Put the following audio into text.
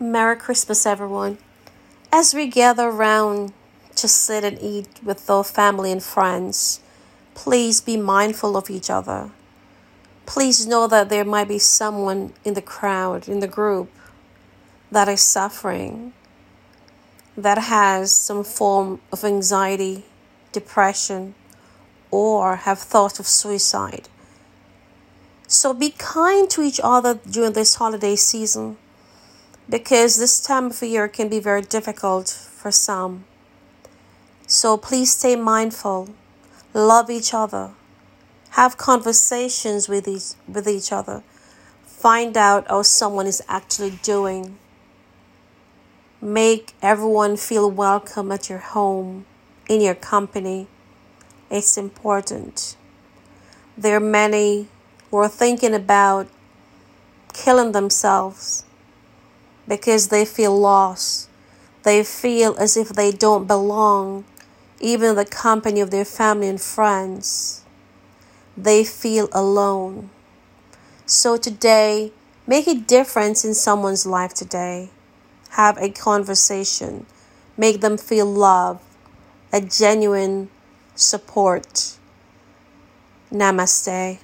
Merry Christmas, everyone. As we gather around to sit and eat with our family and friends, please be mindful of each other. Please know that there might be someone in the crowd, in the group, that is suffering, that has some form of anxiety, depression, or have thought of suicide. So be kind to each other during this holiday season because this time of year can be very difficult for some. So please stay mindful, love each other, have conversations with each, with each other, find out how someone is actually doing. Make everyone feel welcome at your home, in your company. It's important. There are many who are thinking about killing themselves because they feel lost. They feel as if they don't belong, even in the company of their family and friends. They feel alone. So today, make a difference in someone's life today. Have a conversation. Make them feel love, a genuine support. Namaste.